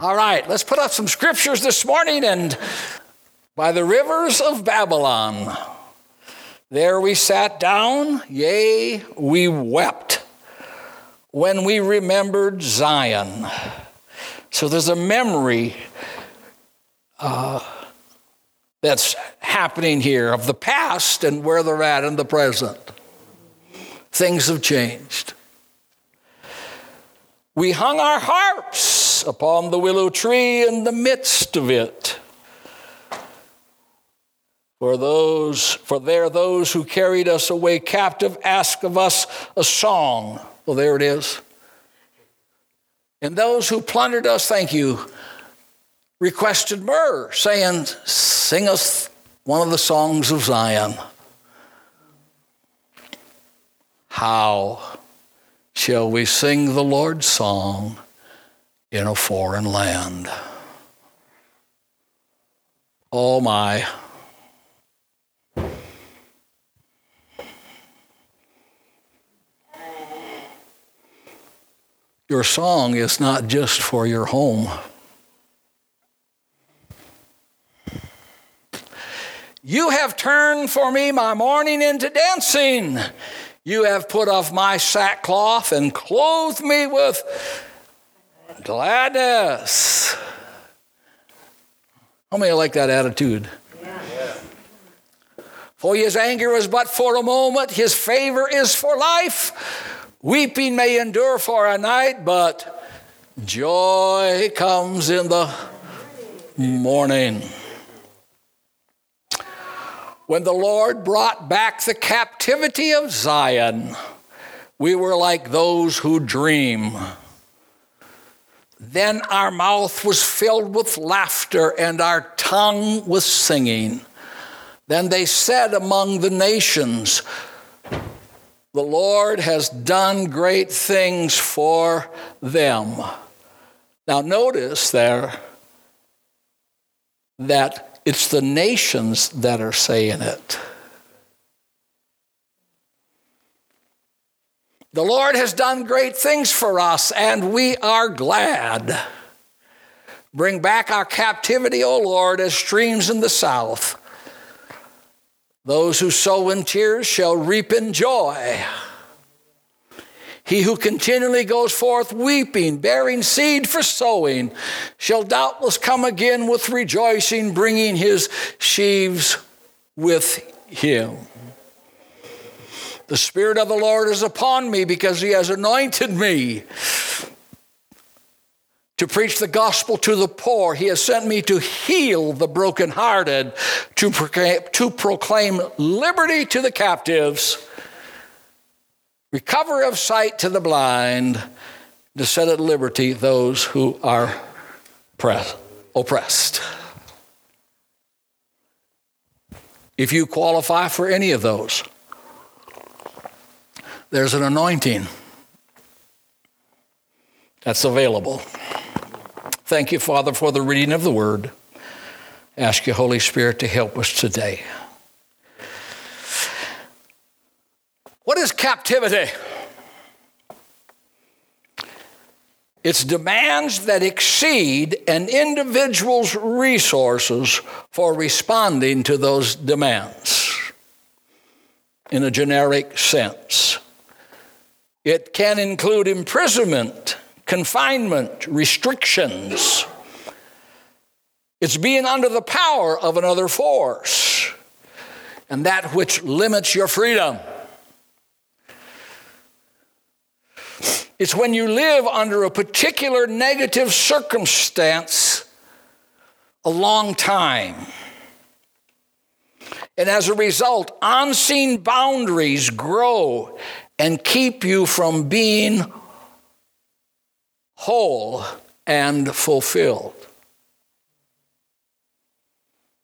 All right, let's put up some scriptures this morning. And by the rivers of Babylon, there we sat down, yea, we wept when we remembered Zion. So there's a memory uh, that's happening here of the past and where they're at in the present. Things have changed. We hung our harps upon the willow tree in the midst of it. For those, for there those who carried us away captive ask of us a song. Well, there it is. And those who plundered us, thank you, requested myrrh, saying, Sing us one of the songs of Zion. How shall we sing the Lord's song in a foreign land? Oh my. Your song is not just for your home. You have turned for me my mourning into dancing. You have put off my sackcloth and clothed me with gladness. How many like that attitude? Yeah. For his anger was but for a moment, his favor is for life. Weeping may endure for a night, but joy comes in the morning. When the Lord brought back the captivity of Zion, we were like those who dream. Then our mouth was filled with laughter and our tongue with singing. Then they said among the nations, The Lord has done great things for them. Now, notice there that it's the nations that are saying it. The Lord has done great things for us, and we are glad. Bring back our captivity, O Lord, as streams in the south. Those who sow in tears shall reap in joy. He who continually goes forth weeping, bearing seed for sowing, shall doubtless come again with rejoicing, bringing his sheaves with him. The Spirit of the Lord is upon me because he has anointed me to preach the gospel to the poor. He has sent me to heal the brokenhearted, to proclaim, to proclaim liberty to the captives recovery of sight to the blind, to set at liberty those who are press, oppressed. If you qualify for any of those, there's an anointing that's available. Thank you, Father, for the reading of the word. Ask your Holy Spirit, to help us today. What is captivity? It's demands that exceed an individual's resources for responding to those demands in a generic sense. It can include imprisonment, confinement, restrictions. It's being under the power of another force and that which limits your freedom. It's when you live under a particular negative circumstance a long time. And as a result, unseen boundaries grow and keep you from being whole and fulfilled.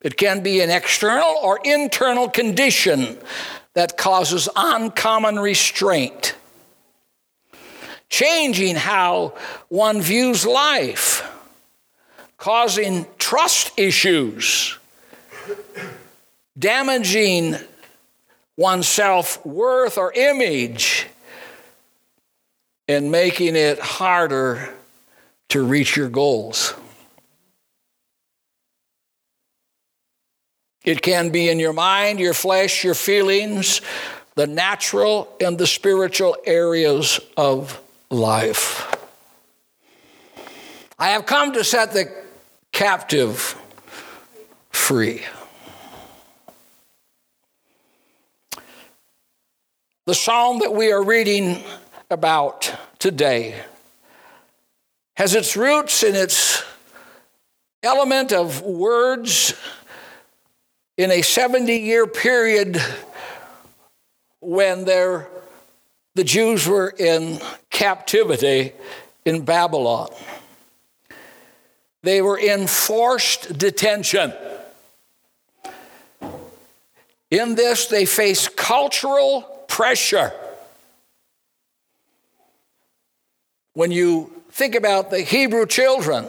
It can be an external or internal condition that causes uncommon restraint changing how one views life, causing trust issues, damaging one's self worth or image and making it harder to reach your goals. It can be in your mind, your flesh, your feelings, the natural and the spiritual areas of life. I have come to set the captive free. The psalm that we are reading about today has its roots in its element of words in a 70 year period when the Jews were in captivity in Babylon. They were in forced detention. In this, they faced cultural pressure. When you think about the Hebrew children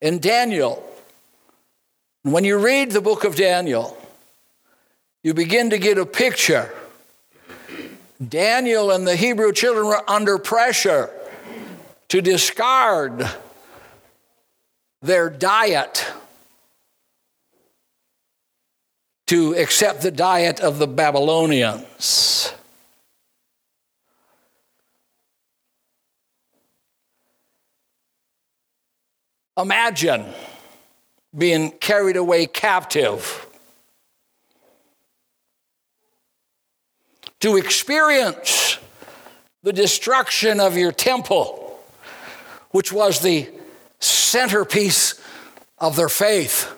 in Daniel, when you read the book of Daniel, you begin to get a picture. Daniel and the Hebrew children were under pressure to discard their diet to accept the diet of the Babylonians. Imagine being carried away captive to experience the destruction of your temple, which was the centerpiece of their faith.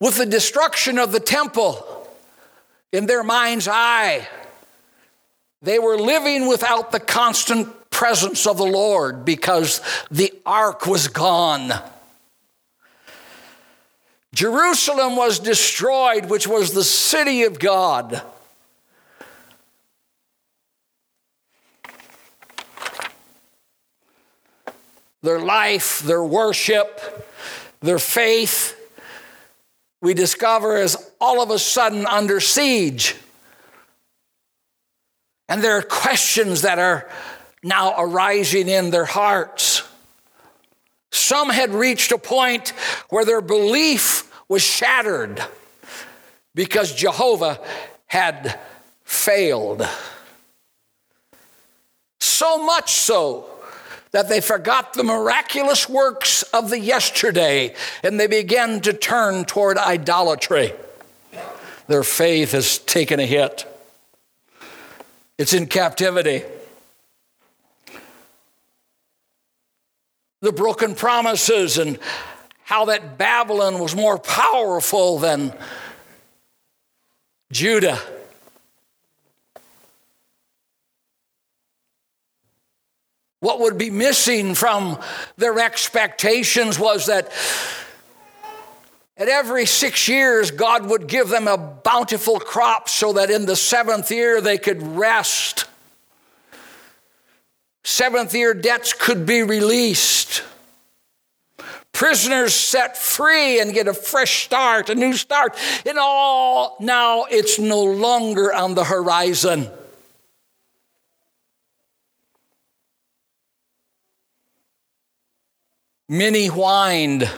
With the destruction of the temple in their mind's eye, they were living without the constant presence of the Lord because the ark was gone. Jerusalem was destroyed, which was the city of God. their life, their worship, their faith, we discover is all of a sudden under siege. And there are questions that are now arising in their hearts. Some had reached a point where their belief was shattered because Jehovah had failed. So much so that they forgot the miraculous works of the yesterday and they began to turn toward idolatry. Their faith has taken a hit, it's in captivity. The broken promises and how that Babylon was more powerful than Judah. What would be missing from their expectations was that at every six years, God would give them a bountiful crop so that in the seventh year they could rest. Seventh year debts could be released. Prisoners set free and get a fresh start, a new start. And all now it's no longer on the horizon. Many whined.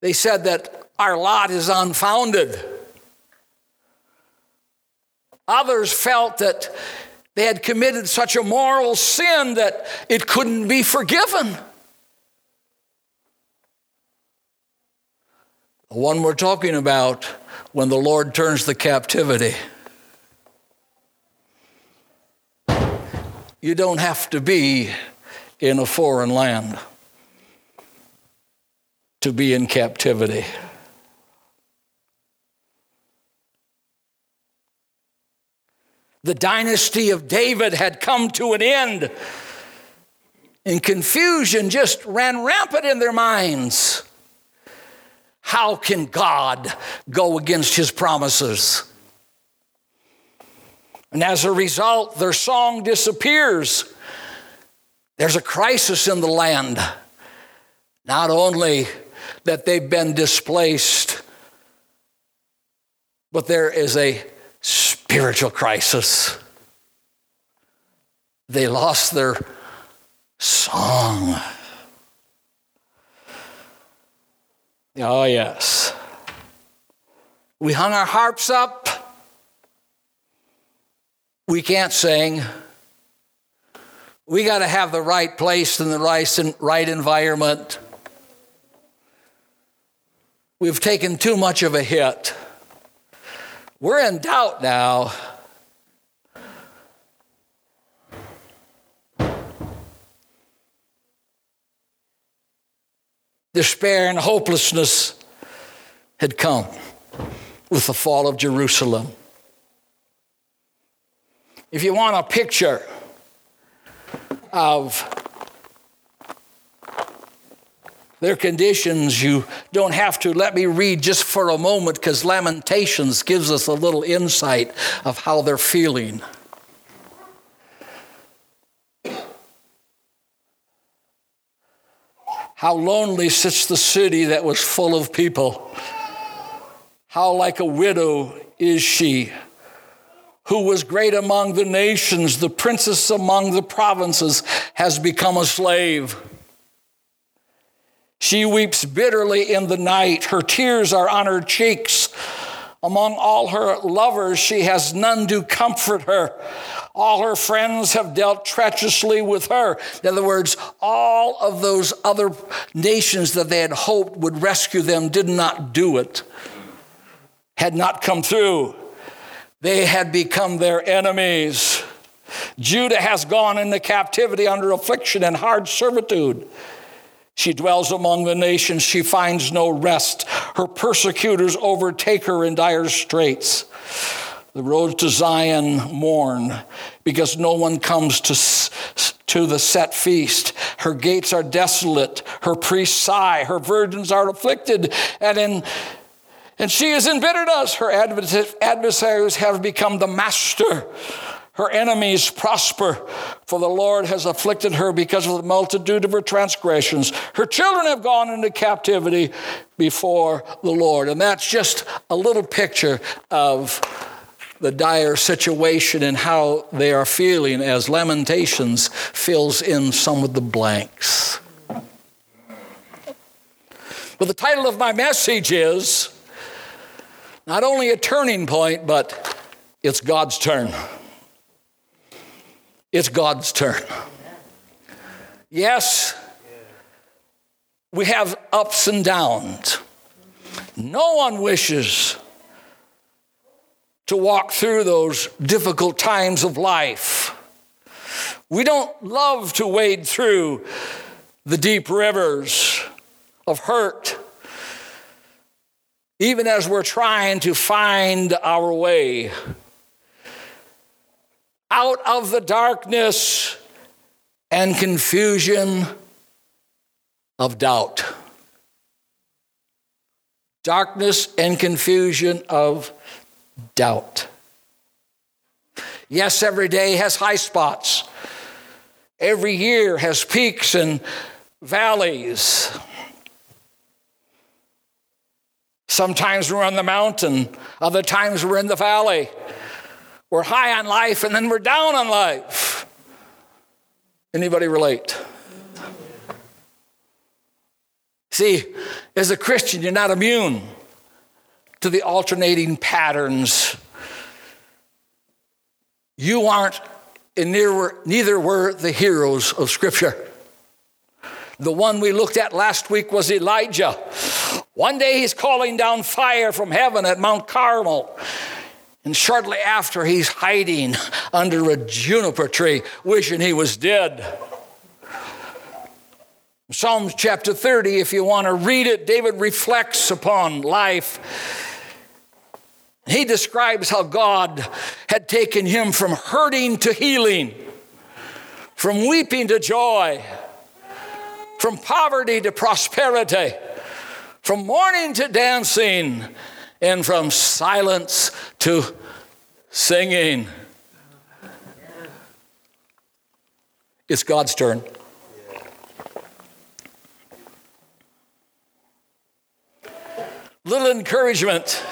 They said that our lot is unfounded. Others felt that they had committed such a moral sin that it couldn't be forgiven. The one we're talking about when the Lord turns the captivity. You don't have to be in a foreign land to be in captivity. The dynasty of David had come to an end, and confusion just ran rampant in their minds. How can God go against his promises? And as a result, their song disappears. There's a crisis in the land. Not only that they've been displaced, but there is a spiritual crisis. They lost their song. Oh, yes. We hung our harps up. We can't sing. We got to have the right place and the right environment. We've taken too much of a hit. We're in doubt now. Despair and hopelessness had come with the fall of Jerusalem. If you want a picture of their conditions, you don't have to. Let me read just for a moment because Lamentations gives us a little insight of how they're feeling. How lonely sits the city that was full of people. How like a widow is she who was great among the nations, the princess among the provinces, has become a slave. She weeps bitterly in the night. Her tears are on her cheeks. Among all her lovers, she has none to comfort her. All her friends have dealt treacherously with her. In other words, all of those other nations that they had hoped would rescue them did not do it, had not come through. They had become their enemies. Judah has gone into captivity under affliction and hard servitude. She dwells among the nations. She finds no rest. Her persecutors overtake her in dire straits. The roads to Zion mourn because no one comes to, to the set feast. Her gates are desolate. Her priests sigh. Her virgins are afflicted. And in and she has embittered us. Her adversaries have become the master. Her enemies prosper, for the Lord has afflicted her because of the multitude of her transgressions. Her children have gone into captivity before the Lord. And that's just a little picture of the dire situation and how they are feeling as Lamentations fills in some of the blanks. But the title of my message is not only a turning point, but it's God's turn. It's God's turn. Yes, we have ups and downs. No one wishes to walk through those difficult times of life. We don't love to wade through the deep rivers of hurt even as we're trying to find our way out of the darkness and confusion of doubt. Darkness and confusion of doubt. Yes, every day has high spots. Every year has peaks and valleys. Sometimes we're on the mountain, other times we're in the valley. We're high on life and then we're down on life. Anybody relate? See, as a Christian, you're not immune to the alternating patterns. You aren't, and neither were the heroes of Scripture. The one we looked at last week was Elijah. One day he's calling down fire from heaven at Mount Carmel. And shortly after, he's hiding under a juniper tree, wishing he was dead. Psalms chapter 30, if you want to read it, David reflects upon life. He describes how God had taken him from hurting to healing, from weeping to joy, from poverty to prosperity, from mourning to dancing, and from silence to singing. It's God's turn. Little encouragement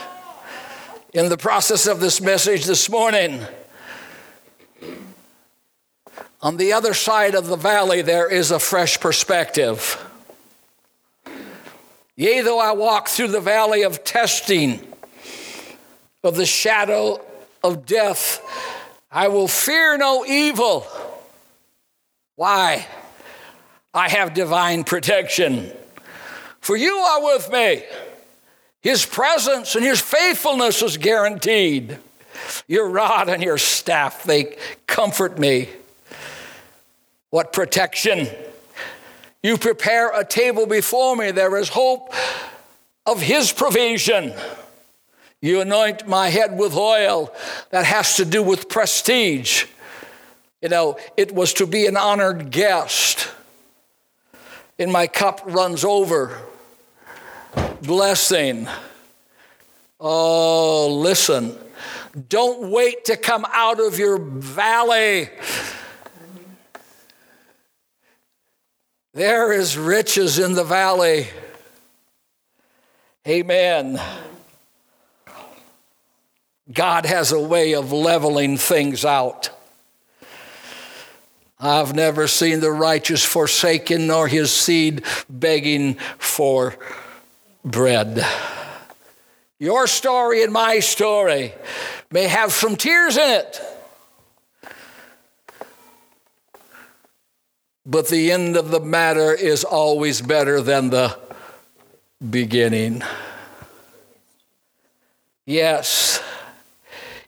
in the process of this message this morning. On the other side of the valley, there is a fresh perspective. Yea, though I walk through the valley of testing, of the shadow of death, I will fear no evil. Why? I have divine protection. For you are with me. His presence and his faithfulness is guaranteed. Your rod and your staff, they comfort me. What protection! You prepare a table before me. There is hope of His provision. You anoint my head with oil. That has to do with prestige. You know, it was to be an honored guest. And my cup runs over. Blessing. Oh, listen. Don't wait to come out of your valley. There is riches in the valley. Amen. God has a way of leveling things out. I've never seen the righteous forsaken nor his seed begging for bread. Your story and my story may have some tears in it. But the end of the matter is always better than the beginning. Yes,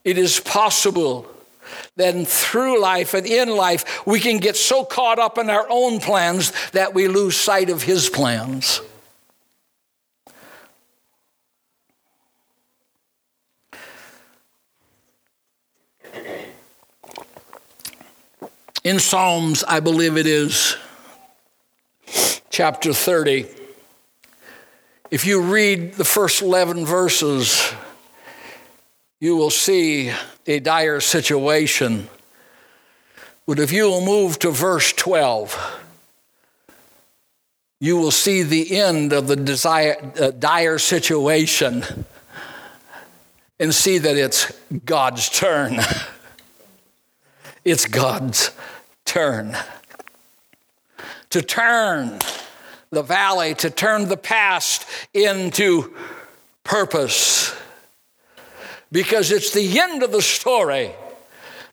it is possible that through life and in life we can get so caught up in our own plans that we lose sight of His plans. In Psalms, I believe it is, chapter 30. If you read the first 11 verses, you will see a dire situation. But if you will move to verse 12, you will see the end of the desire, uh, dire situation and see that it's God's turn. it's God's turn. To turn the valley, to turn the past into purpose. Because it's the end of the story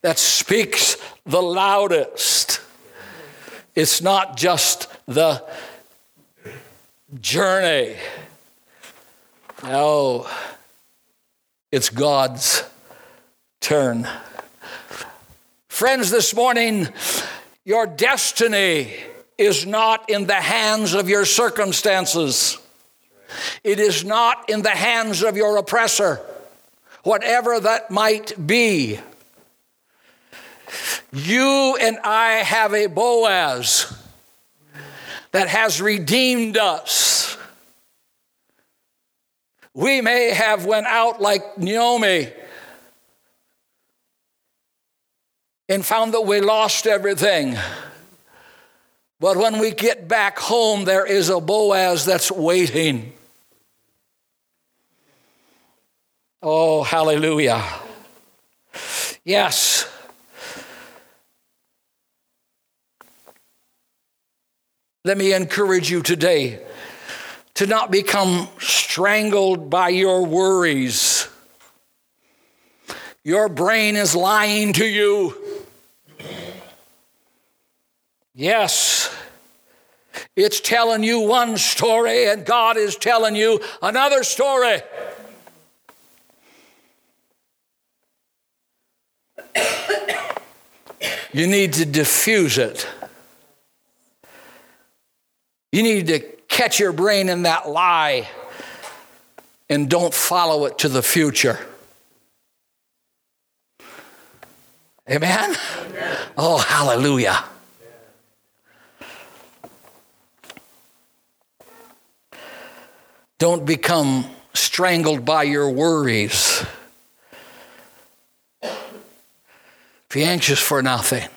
that speaks the loudest. It's not just the journey. No, it's God's turn. Friends, this morning, your destiny is not in the hands of your circumstances. It is not in the hands of your oppressor, whatever that might be. You and I have a Boaz that has redeemed us. We may have went out like Naomi and found that we lost everything. But when we get back home, there is a Boaz that's waiting. Oh, hallelujah. Yes. Let me encourage you today to not become strangled by your worries. Your brain is lying to you. Yes, it's telling you one story, and God is telling you another story. you need to diffuse it. You need to catch your brain in that lie and don't follow it to the future. Amen? Amen. Oh, hallelujah. Don't become strangled by your worries. Be anxious for nothing.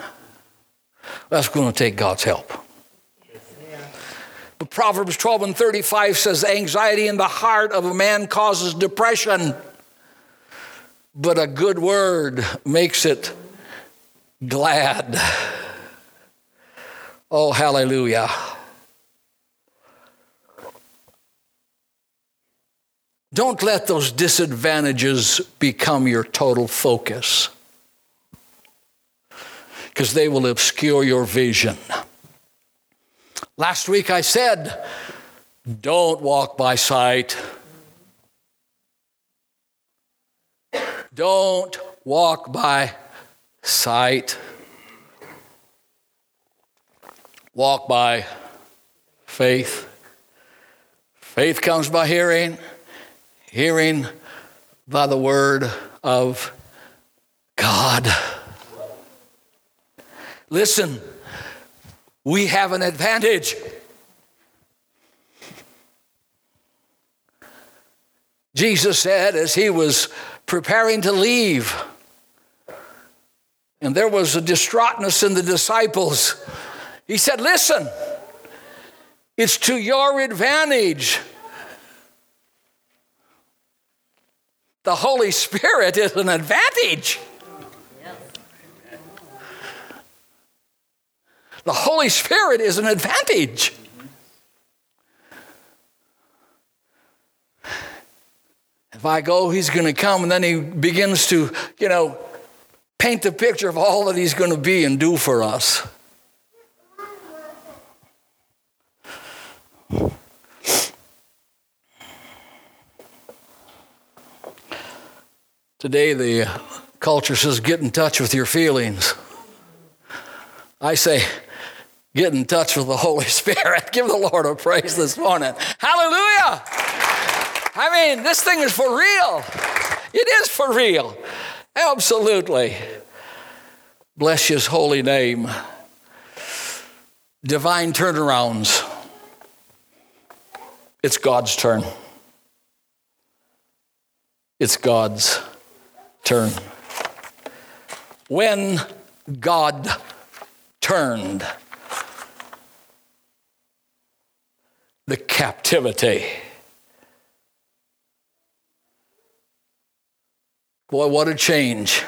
That's going to take God's help. But Proverbs 12 and 35 says, Anxiety in the heart of a man causes depression, but a good word makes it glad. Oh, hallelujah. Don't let those disadvantages become your total focus because they will obscure your vision. Last week I said, don't walk by sight. Don't walk by sight. Walk by faith. Faith comes by hearing, hearing by the word of God. Listen, we have an advantage. Jesus said as he was preparing to leave, and there was a distraughtness in the disciples. He said, Listen, it's to your advantage. The Holy Spirit is an advantage. The Holy Spirit is an advantage. If I go, he's going to come, and then he begins to, you know, paint the picture of all that he's going to be and do for us. Today, the culture says get in touch with your feelings. I say, get in touch with the Holy Spirit. Give the Lord a praise this morning. Hallelujah! I mean, this thing is for real. It is for real. Absolutely. Bless his holy name. Divine turnarounds. It's God's turn. It's God's turn. When God turned the captivity. Boy, what a change.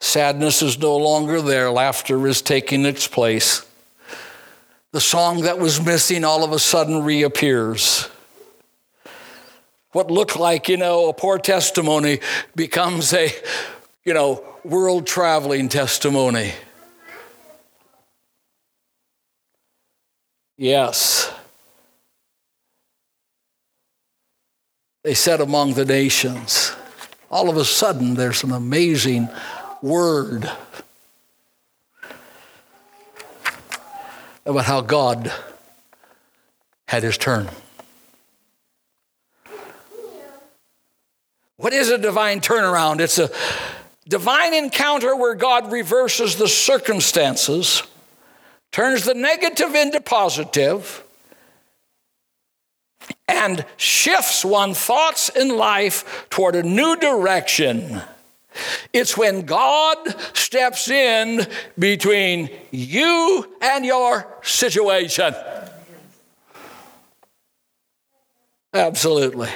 Sadness is no longer there, laughter is taking its place. The song that was missing all of a sudden reappears. What looked like, you know, a poor testimony becomes a, you know, world traveling testimony. Yes. They said among the nations. All of a sudden, there's an amazing word about how God had his turn. What is a divine turnaround? It's a divine encounter where God reverses the circumstances turns the negative into positive, and shifts one's thoughts in life toward a new direction. It's when God steps in between you and your situation. Absolutely.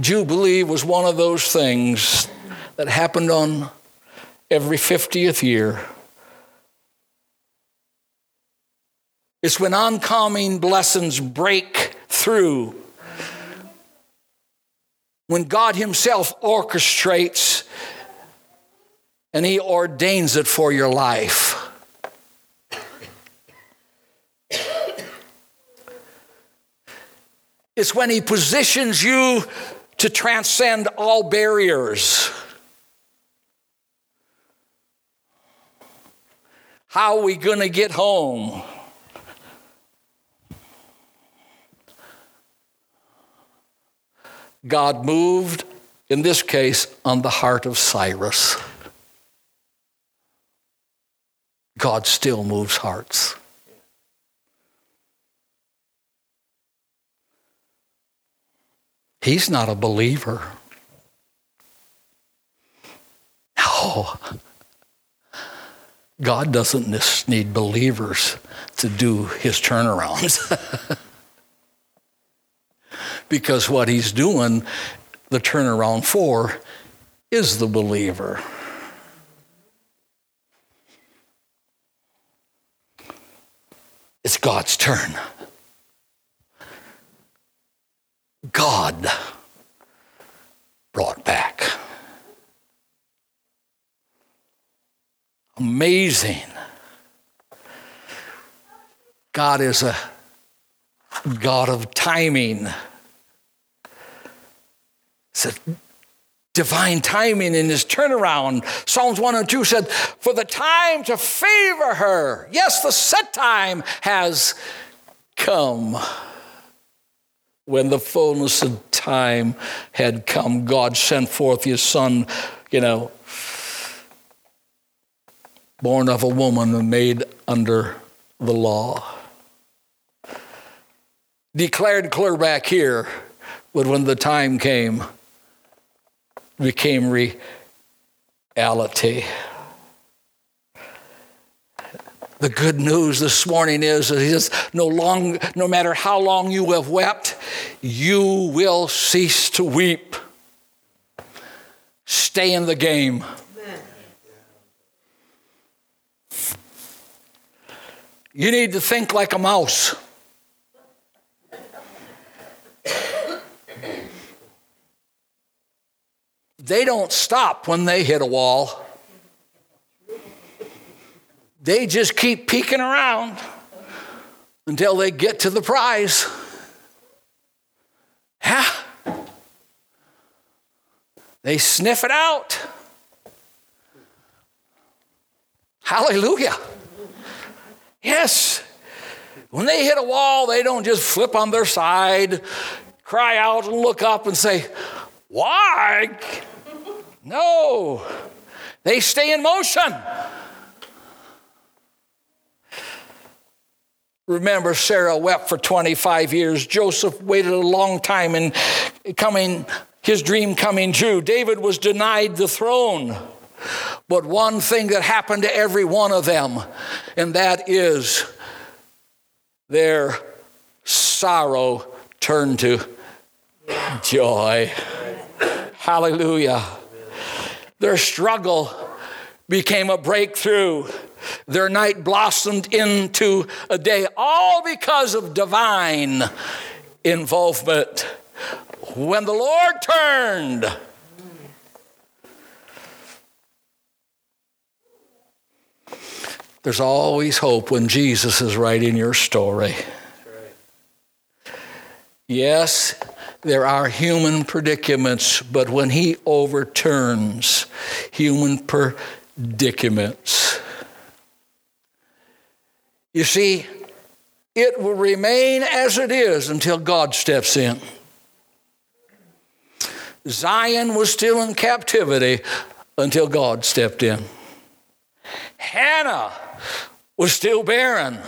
Jubilee was one of those things that happened on every 50th year. It's when oncoming blessings break through. When God Himself orchestrates and He ordains it for your life. It's when He positions you to transcend all barriers. How are we going to get home? God moved, in this case, on the heart of Cyrus. God still moves hearts. he's not a believer. No. God doesn't need believers to do his turnarounds. because what he's doing, the turnaround for, is the believer. It's God's turn. God brought back. Amazing. God is a God of timing. It's a divine timing in his turnaround. Psalms 1 and 2 said, For the time to favor her, yes, the set time has come. When the fullness of time had come, God sent forth his son, you know, born of a woman and made under the law. Declared clear back here, but when the time came, became reality. The good news this morning is that is no long, no matter how long you have wept, you will cease to weep. Stay in the game. You need to think like a mouse. They don't stop when they hit a wall. They just keep peeking around until they get to the prize. Yeah. They sniff it out. Hallelujah. Yes. When they hit a wall, they don't just flip on their side, cry out, and look up and say, Why? No. They stay in motion. Remember, Sarah wept for 25 years. Joseph waited a long time in coming, his dream coming true. David was denied the throne. But one thing that happened to every one of them, and that is their sorrow turned to joy. Hallelujah. Their struggle became a breakthrough. Their night blossomed into a day, all because of divine involvement. When the Lord turned, there's always hope when Jesus is writing your story. Yes, there are human predicaments, but when He overturns human predicaments, you see, it will remain as it is until God steps in. Zion was still in captivity until God stepped in. Hannah was still barren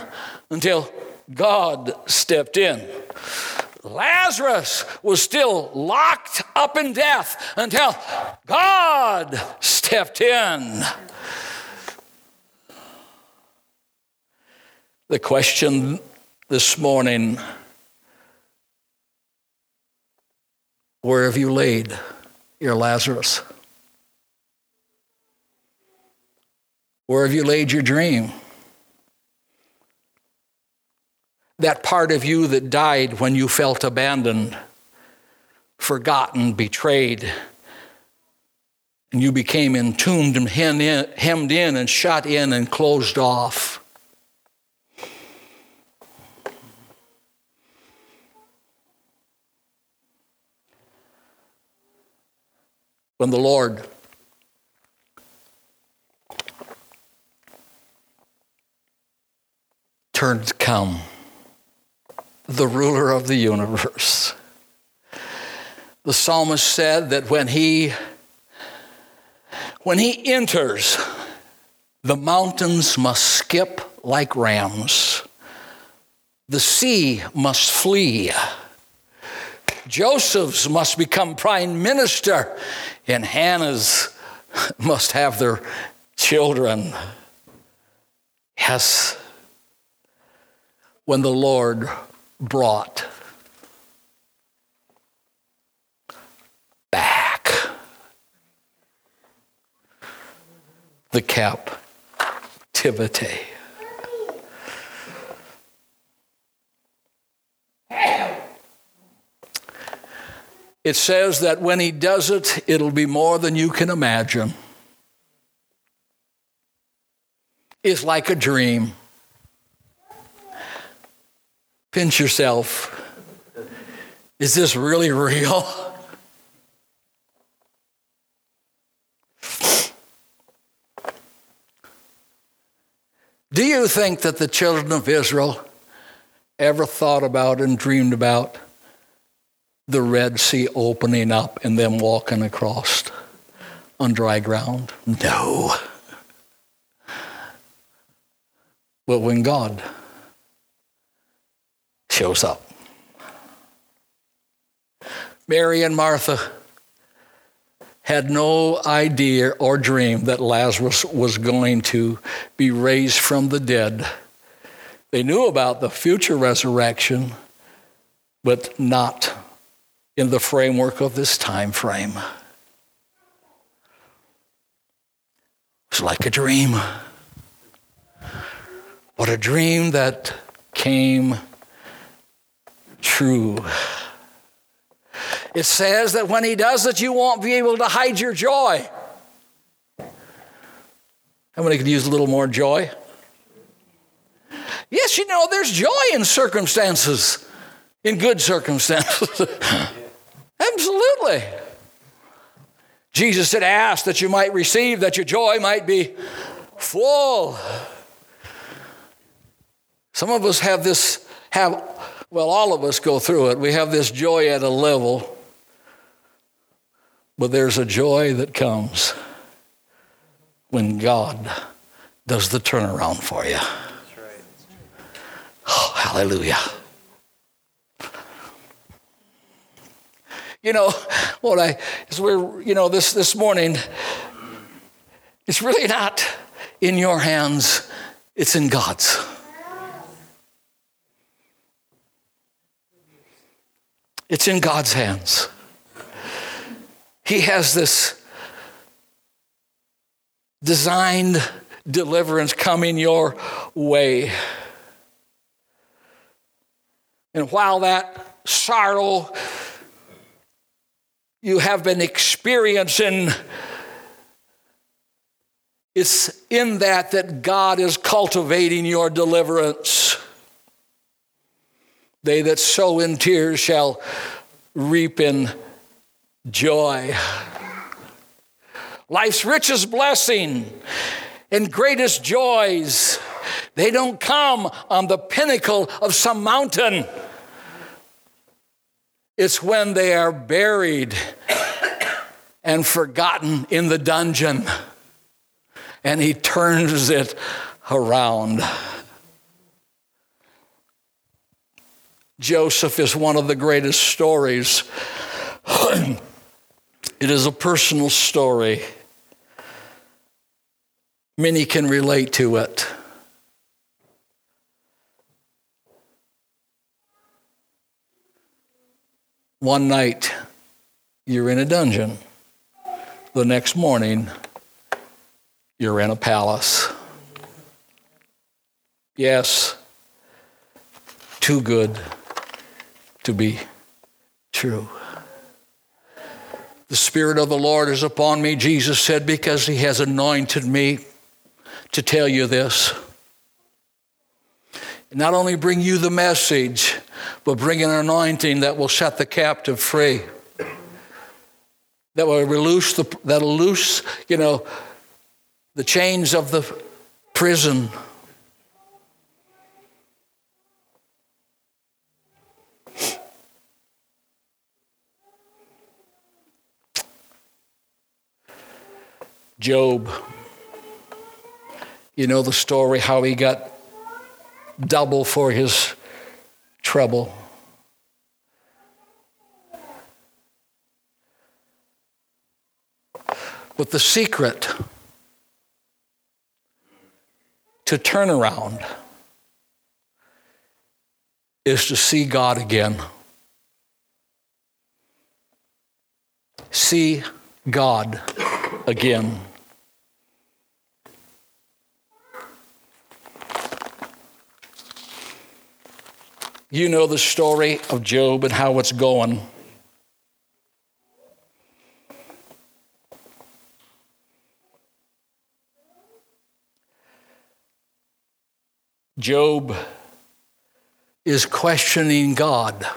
until God stepped in. Lazarus was still locked up in death until God stepped in. The question this morning where have you laid your Lazarus? Where have you laid your dream? That part of you that died when you felt abandoned, forgotten, betrayed, and you became entombed and hemmed in and shut in and closed off. When the Lord turned come, the ruler of the universe. The psalmist said that when he when he enters, the mountains must skip like rams. The sea must flee. Joseph's must become prime minister and Hannah's must have their children. Yes, when the Lord brought back the captivity. It says that when he does it, it'll be more than you can imagine. It's like a dream. Pinch yourself. Is this really real? Do you think that the children of Israel ever thought about and dreamed about the Red Sea opening up and them walking across on dry ground? No. But when God shows up, Mary and Martha had no idea or dream that Lazarus was going to be raised from the dead. They knew about the future resurrection, but not in the framework of this time frame. It's like a dream. What a dream that came true. It says that when he does it, you won't be able to hide your joy. How many could use a little more joy? Yes, you know, there's joy in circumstances, in good circumstances. Absolutely. Jesus said, Ask that you might receive, that your joy might be full. Some of us have this, have, well, all of us go through it. We have this joy at a level but there's a joy that comes when God does the turnaround for you. That's Oh, hallelujah. You know, what I, as we're, you know, this, this morning, it's really not in your hands, it's in God's. It's in God's hands. He has this designed deliverance coming your way. And while that sorrow you have been experiencing, it's in that that God is cultivating your deliverance. They that sow in tears shall reap in joy. Life's richest blessing and greatest joys, they don't come on the pinnacle of some mountain. It's when they are buried and forgotten in the dungeon, and he turns it around. Joseph is one of the greatest stories It is a personal story. Many can relate to it. One night, you're in a dungeon. The next morning, you're in a palace. Yes, too good to be true. The Spirit of the Lord is upon me, Jesus said, because He has anointed me to tell you this. Not only bring you the message, but bring an anointing that will set the captive free. That will loose the that'll loose, you know, the chains of the prison. Job. You know the story how he got double for his trouble. But the secret to turn around is to see God again. See God again. You know the story of Job and how it's going. Job is questioning God.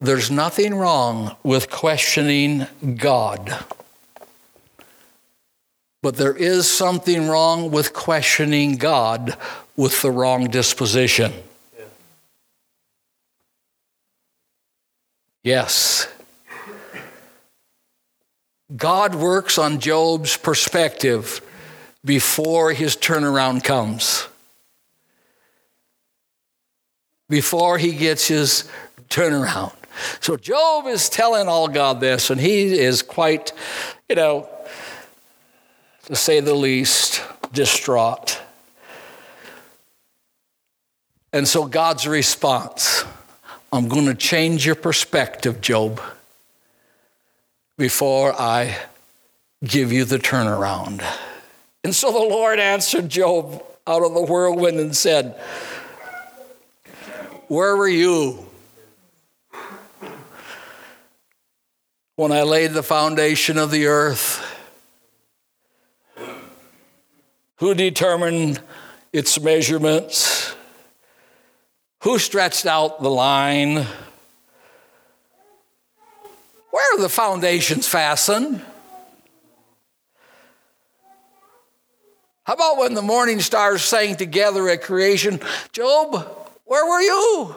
There's nothing wrong with questioning God. But there is something wrong with questioning God with the wrong disposition. Yes. God works on Job's perspective before his turnaround comes. Before he gets his turnaround. So Job is telling all God this, and he is quite, you know, to say the least, distraught. And so God's response I'm going to change your perspective, Job, before I give you the turnaround. And so the Lord answered Job out of the whirlwind and said, Where were you when I laid the foundation of the earth? Who determined its measurements? Who stretched out the line? Where are the foundations fastened? How about when the morning stars sang together at creation? Job, where were you?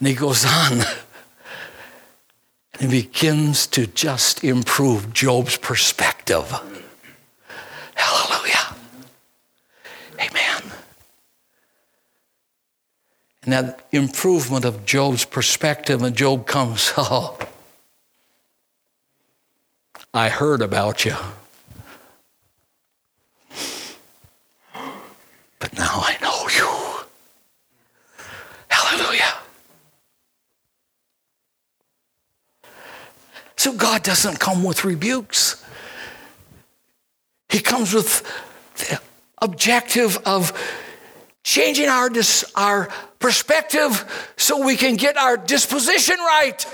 And he goes on and begins to just improve Job's perspective. Hallelujah. Amen. And that improvement of Job's perspective, and Job comes, oh, I heard about you. But now I know you. Hallelujah. So God doesn't come with rebukes. He comes with the objective of changing our, dis- our perspective so we can get our disposition right.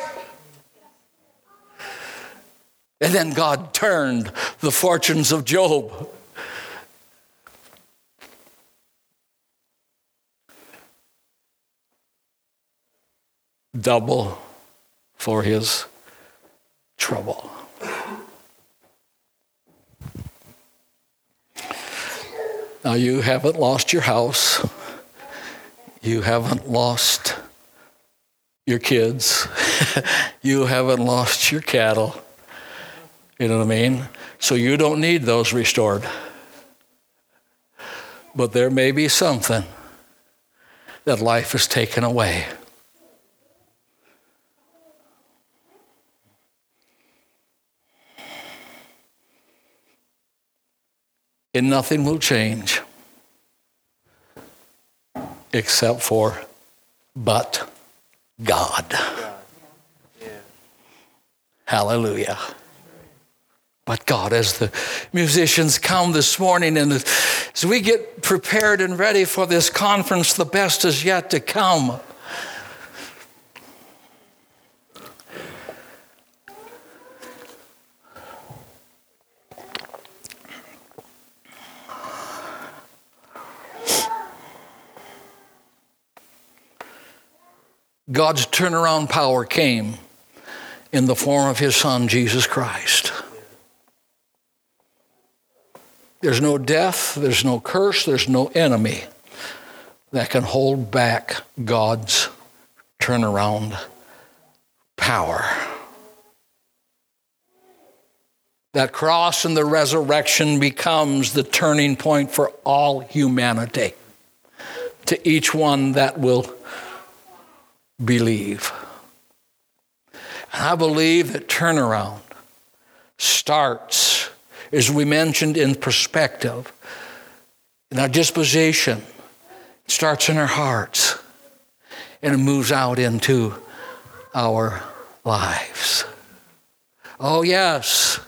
And then God turned the fortunes of Job. Double for his trouble. Now, you haven't lost your house. You haven't lost your kids. you haven't lost your cattle. You know what I mean? So you don't need those restored. But there may be something that life has taken away. And nothing will change except for but God. Hallelujah. But God, as the musicians come this morning and as we get prepared and ready for this conference, the best is yet to come. God's turnaround power came in the form of his son, Jesus Christ. There's no death, there's no curse, there's no enemy that can hold back God's turnaround power. That cross and the resurrection becomes the turning point for all humanity, to each one that will believe. And I believe that turnaround starts as we mentioned in perspective, in our disposition, it starts in our hearts and it moves out into our lives. Oh, yes,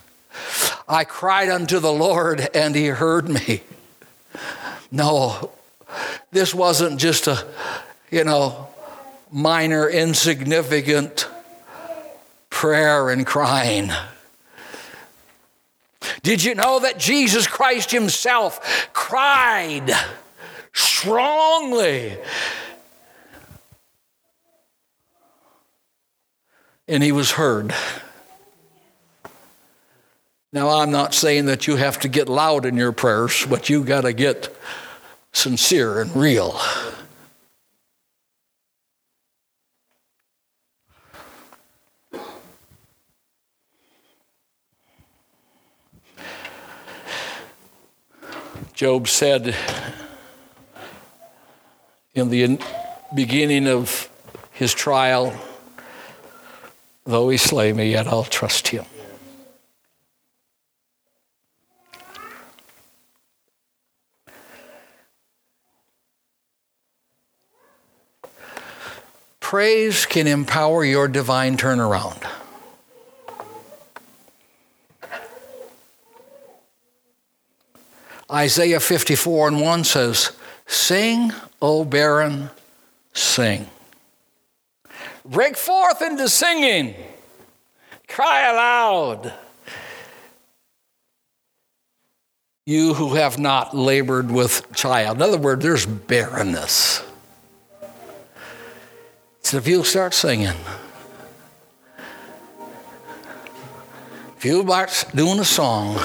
I cried unto the Lord and he heard me. No, this wasn't just a, you know, minor, insignificant prayer and crying. Did you know that Jesus Christ Himself cried strongly? And He was heard. Now, I'm not saying that you have to get loud in your prayers, but you got to get sincere and real. Job said in the beginning of his trial, though he slay me, yet I'll trust him. Praise can empower your divine turnaround. Isaiah 54 and 1 says, Sing, O barren, sing. Break forth into singing. Cry aloud. You who have not labored with child. In other words, there's barrenness. So if you start singing, if you start doing a song,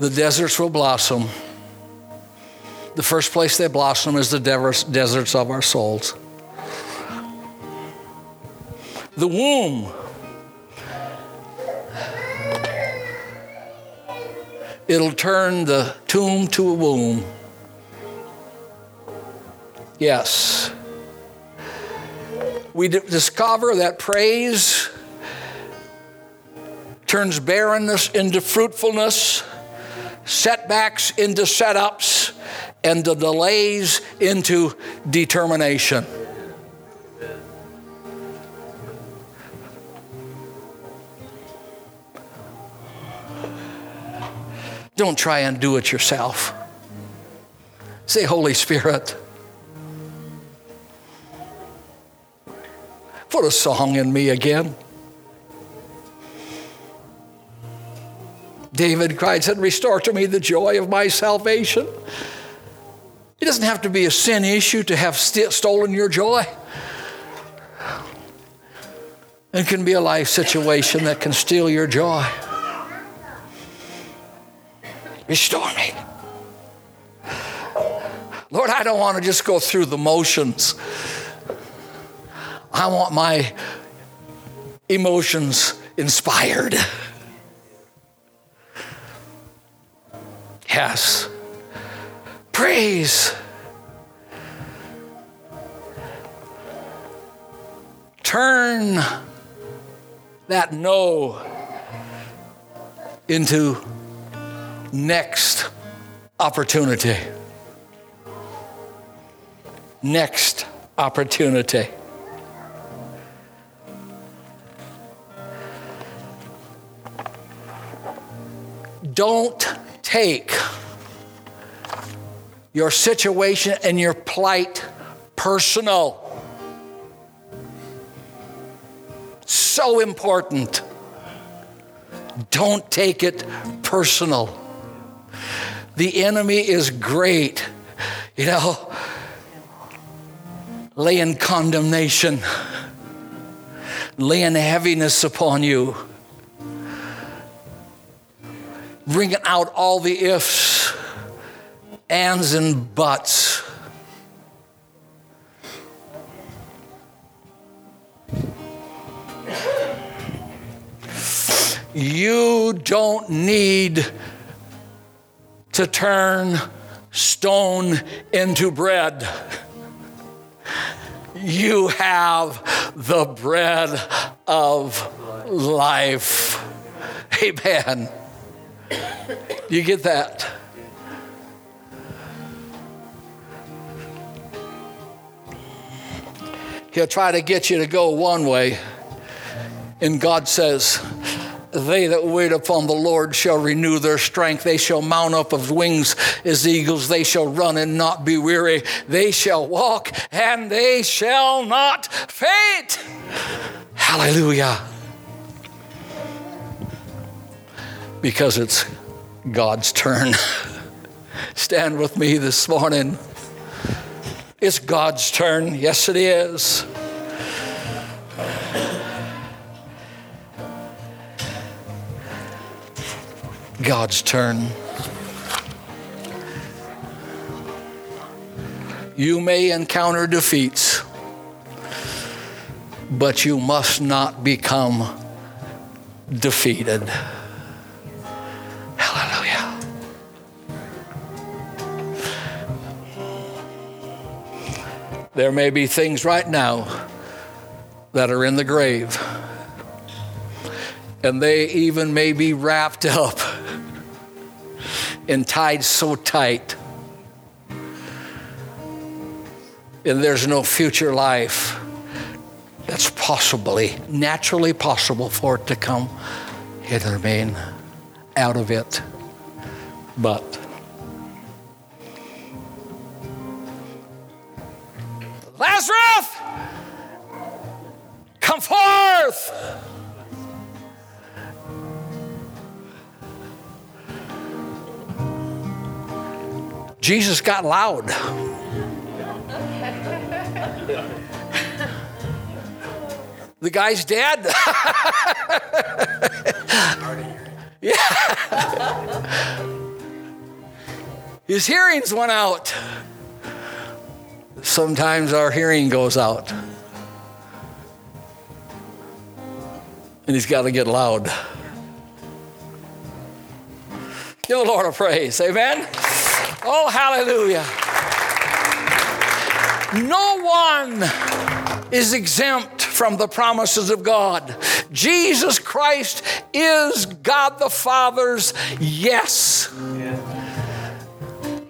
the deserts will blossom. The first place they blossom is the deserts of our souls. The womb. It'll turn the tomb to a womb. Yes. We discover that praise turns barrenness into fruitfulness setbacks into setups, and the delays into determination. Don't try and do it yourself. Say, Holy Spirit, put a song in me again. David cried, said, Restore to me the joy of my salvation. It doesn't have to be a sin issue to have st- stolen your joy. It can be a life situation that can steal your joy. Restore me. Lord, I don't want to just go through the motions. I want my emotions inspired. Yes. Praise. Turn that no into next opportunity. Next opportunity. Don't take your situation and your plight personal. So important. Don't take it personal. The enemy is great, you know, laying condemnation, laying heaviness upon you bringing out all the ifs, ands, and buts. You don't need to turn stone into bread. You have the bread of life. Amen. You get that? He'll try to get you to go one way. And God says, They that wait upon the Lord shall renew their strength. They shall mount up of wings as eagles. They shall run and not be weary. They shall walk and they shall not faint. Hallelujah. Because it's God's turn. Stand with me this morning. It's God's turn. Yes, it is. God's turn. You may encounter defeats, but you must not become defeated. There may be things right now that are in the grave, and they even may be wrapped up and tied so tight. And there's no future life that's possibly, naturally possible for it to come hither remain out of it. But forth. Jesus got loud. the guy's dead. yeah. His hearings went out. Sometimes our hearing goes out. And he's got to get loud. Give the Lord a praise. Amen. Oh, hallelujah. No one is exempt from the promises of God. Jesus Christ is God the Father's yes.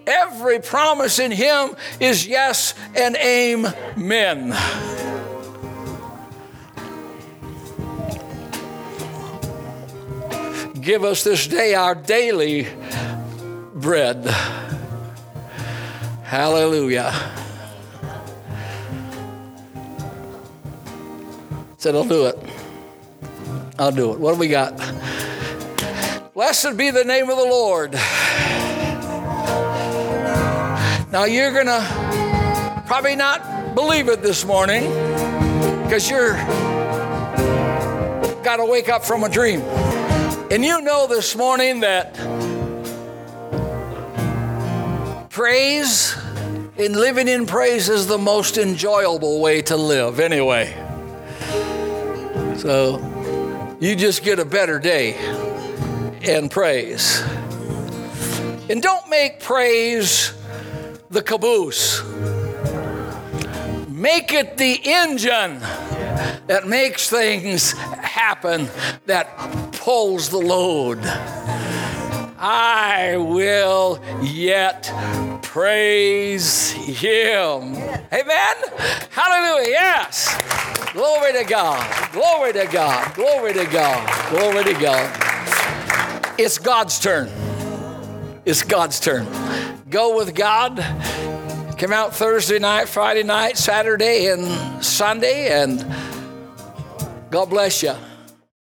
Every promise in Him is yes and amen. Give us this day our daily bread. Hallelujah. Said, I'll do it. I'll do it. What do we got? Blessed be the name of the Lord. Now you're going to probably not believe it this morning because you're got to wake up from a dream. And you know this morning that praise and living in praise is the most enjoyable way to live, anyway. So you just get a better day and praise. And don't make praise the caboose. Make it the engine that makes things happen, that pulls the load. I will yet praise him. Amen? Hallelujah. Yes. Glory to God. Glory to God. Glory to God. Glory to God. It's God's turn. It's God's turn. Go with God. Come out Thursday night, Friday night, Saturday, and Sunday, and God bless you.